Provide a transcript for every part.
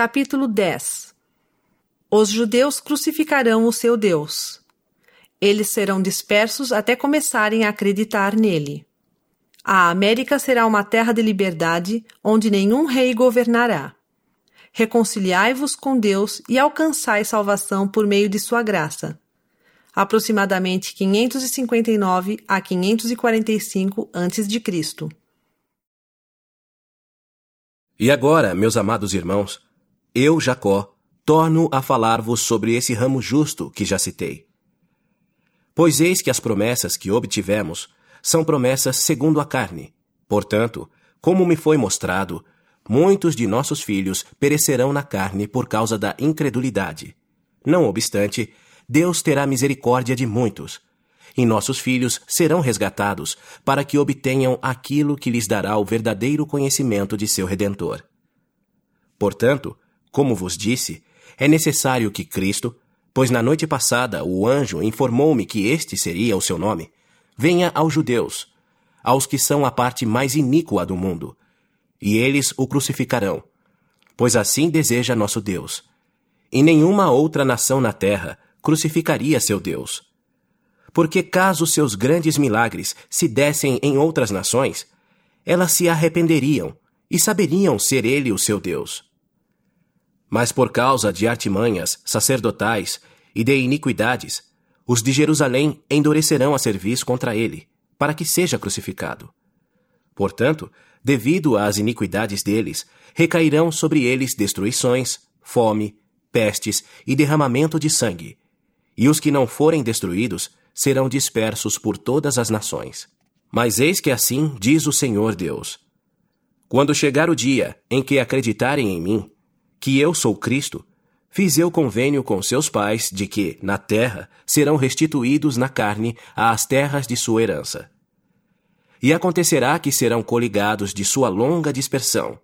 capítulo 10 Os judeus crucificarão o seu Deus. Eles serão dispersos até começarem a acreditar nele. A América será uma terra de liberdade, onde nenhum rei governará. Reconciliai-vos com Deus e alcançai salvação por meio de sua graça. Aproximadamente 559 a 545 a.C. E agora, meus amados irmãos, eu, Jacó, torno a falar-vos sobre esse ramo justo que já citei. Pois eis que as promessas que obtivemos são promessas segundo a carne. Portanto, como me foi mostrado, muitos de nossos filhos perecerão na carne por causa da incredulidade. Não obstante, Deus terá misericórdia de muitos, e nossos filhos serão resgatados, para que obtenham aquilo que lhes dará o verdadeiro conhecimento de seu Redentor. Portanto, como vos disse, é necessário que Cristo, pois na noite passada o anjo informou-me que este seria o seu nome, venha aos judeus, aos que são a parte mais iníqua do mundo, e eles o crucificarão, pois assim deseja nosso Deus. E nenhuma outra nação na terra crucificaria seu Deus. Porque caso seus grandes milagres se dessem em outras nações, elas se arrependeriam e saberiam ser ele o seu Deus. Mas por causa de artimanhas sacerdotais e de iniquidades, os de Jerusalém endurecerão a serviço contra ele, para que seja crucificado. Portanto, devido às iniquidades deles, recairão sobre eles destruições, fome, pestes e derramamento de sangue. E os que não forem destruídos serão dispersos por todas as nações. Mas eis que assim diz o Senhor Deus: Quando chegar o dia em que acreditarem em mim, que eu sou Cristo, Fiz eu convênio com seus pais de que, na terra, serão restituídos na carne às terras de sua herança. E acontecerá que serão coligados de sua longa dispersão,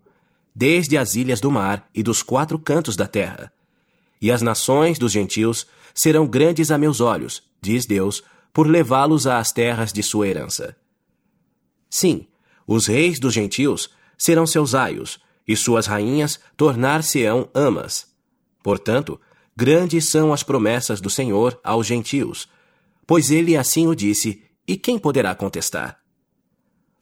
desde as ilhas do mar e dos quatro cantos da terra. E as nações dos gentios serão grandes a meus olhos, diz Deus, por levá-los às terras de sua herança. Sim, os reis dos gentios serão seus aios, e suas rainhas tornar-se-ão amas Portanto, grandes são as promessas do Senhor aos gentios, pois ele assim o disse, e quem poderá contestar?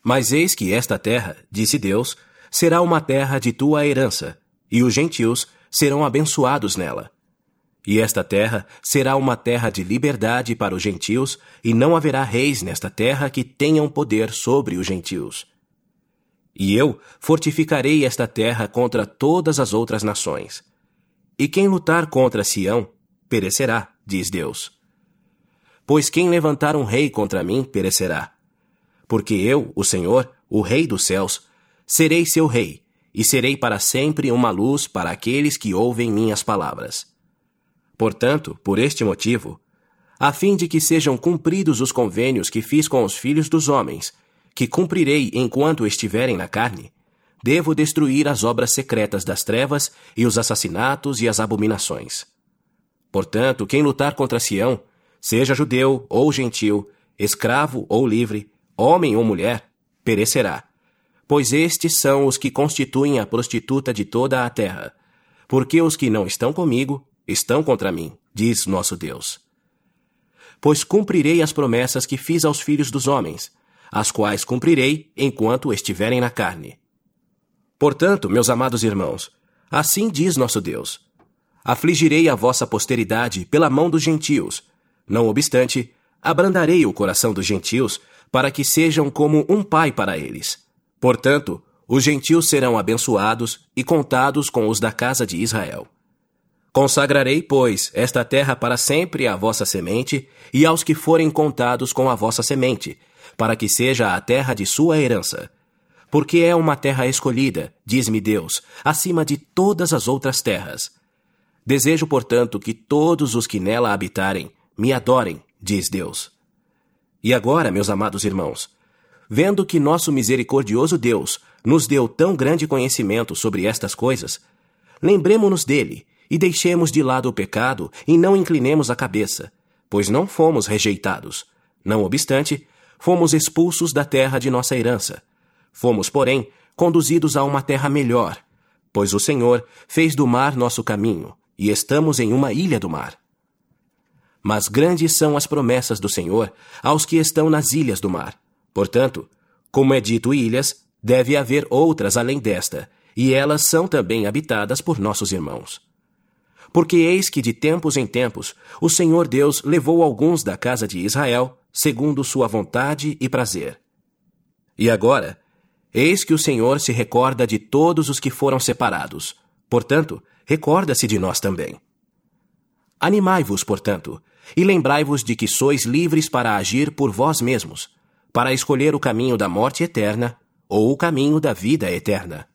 Mas eis que esta terra, disse Deus, será uma terra de tua herança, e os gentios serão abençoados nela. E esta terra será uma terra de liberdade para os gentios, e não haverá reis nesta terra que tenham poder sobre os gentios. E eu fortificarei esta terra contra todas as outras nações e quem lutar contra Sião, perecerá, diz Deus. Pois quem levantar um rei contra mim, perecerá. Porque eu, o Senhor, o Rei dos céus, serei seu rei, e serei para sempre uma luz para aqueles que ouvem minhas palavras. Portanto, por este motivo, a fim de que sejam cumpridos os convênios que fiz com os filhos dos homens, que cumprirei enquanto estiverem na carne, devo destruir as obras secretas das trevas e os assassinatos e as abominações. Portanto, quem lutar contra Sião, seja judeu ou gentil, escravo ou livre, homem ou mulher, perecerá. Pois estes são os que constituem a prostituta de toda a terra. Porque os que não estão comigo estão contra mim, diz nosso Deus. Pois cumprirei as promessas que fiz aos filhos dos homens, as quais cumprirei enquanto estiverem na carne Portanto, meus amados irmãos, assim diz nosso Deus: Afligirei a vossa posteridade pela mão dos gentios. Não obstante, abrandarei o coração dos gentios para que sejam como um pai para eles. Portanto, os gentios serão abençoados e contados com os da casa de Israel. Consagrarei, pois, esta terra para sempre à vossa semente e aos que forem contados com a vossa semente, para que seja a terra de sua herança porque é uma terra escolhida, diz-me Deus, acima de todas as outras terras. Desejo, portanto, que todos os que nela habitarem me adorem, diz Deus. E agora, meus amados irmãos, vendo que nosso misericordioso Deus nos deu tão grande conhecimento sobre estas coisas, lembremo-nos dele e deixemos de lado o pecado e não inclinemos a cabeça, pois não fomos rejeitados. Não obstante, fomos expulsos da terra de nossa herança Fomos, porém, conduzidos a uma terra melhor, pois o Senhor fez do mar nosso caminho, e estamos em uma ilha do mar. Mas grandes são as promessas do Senhor aos que estão nas ilhas do mar. Portanto, como é dito ilhas, deve haver outras além desta, e elas são também habitadas por nossos irmãos. Porque eis que de tempos em tempos o Senhor Deus levou alguns da casa de Israel, segundo sua vontade e prazer. E agora, eis que o Senhor se recorda de todos os que foram separados. Portanto, recorda-se de nós também. Animai-vos, portanto, e lembrai-vos de que sois livres para agir por vós mesmos, para escolher o caminho da morte eterna ou o caminho da vida eterna.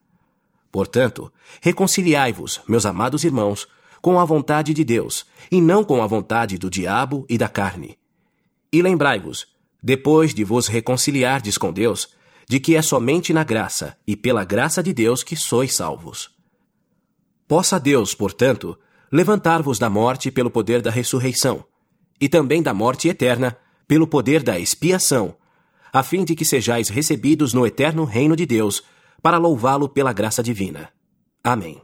Portanto, reconciliai-vos, meus amados irmãos, com a vontade de Deus, e não com a vontade do diabo e da carne. E lembrai-vos, depois de vos reconciliardes com Deus, de que é somente na graça e pela graça de Deus que sois salvos. Possa Deus, portanto, levantar-vos da morte pelo poder da ressurreição, e também da morte eterna pelo poder da expiação, a fim de que sejais recebidos no eterno reino de Deus, para louvá-lo pela graça divina. Amém.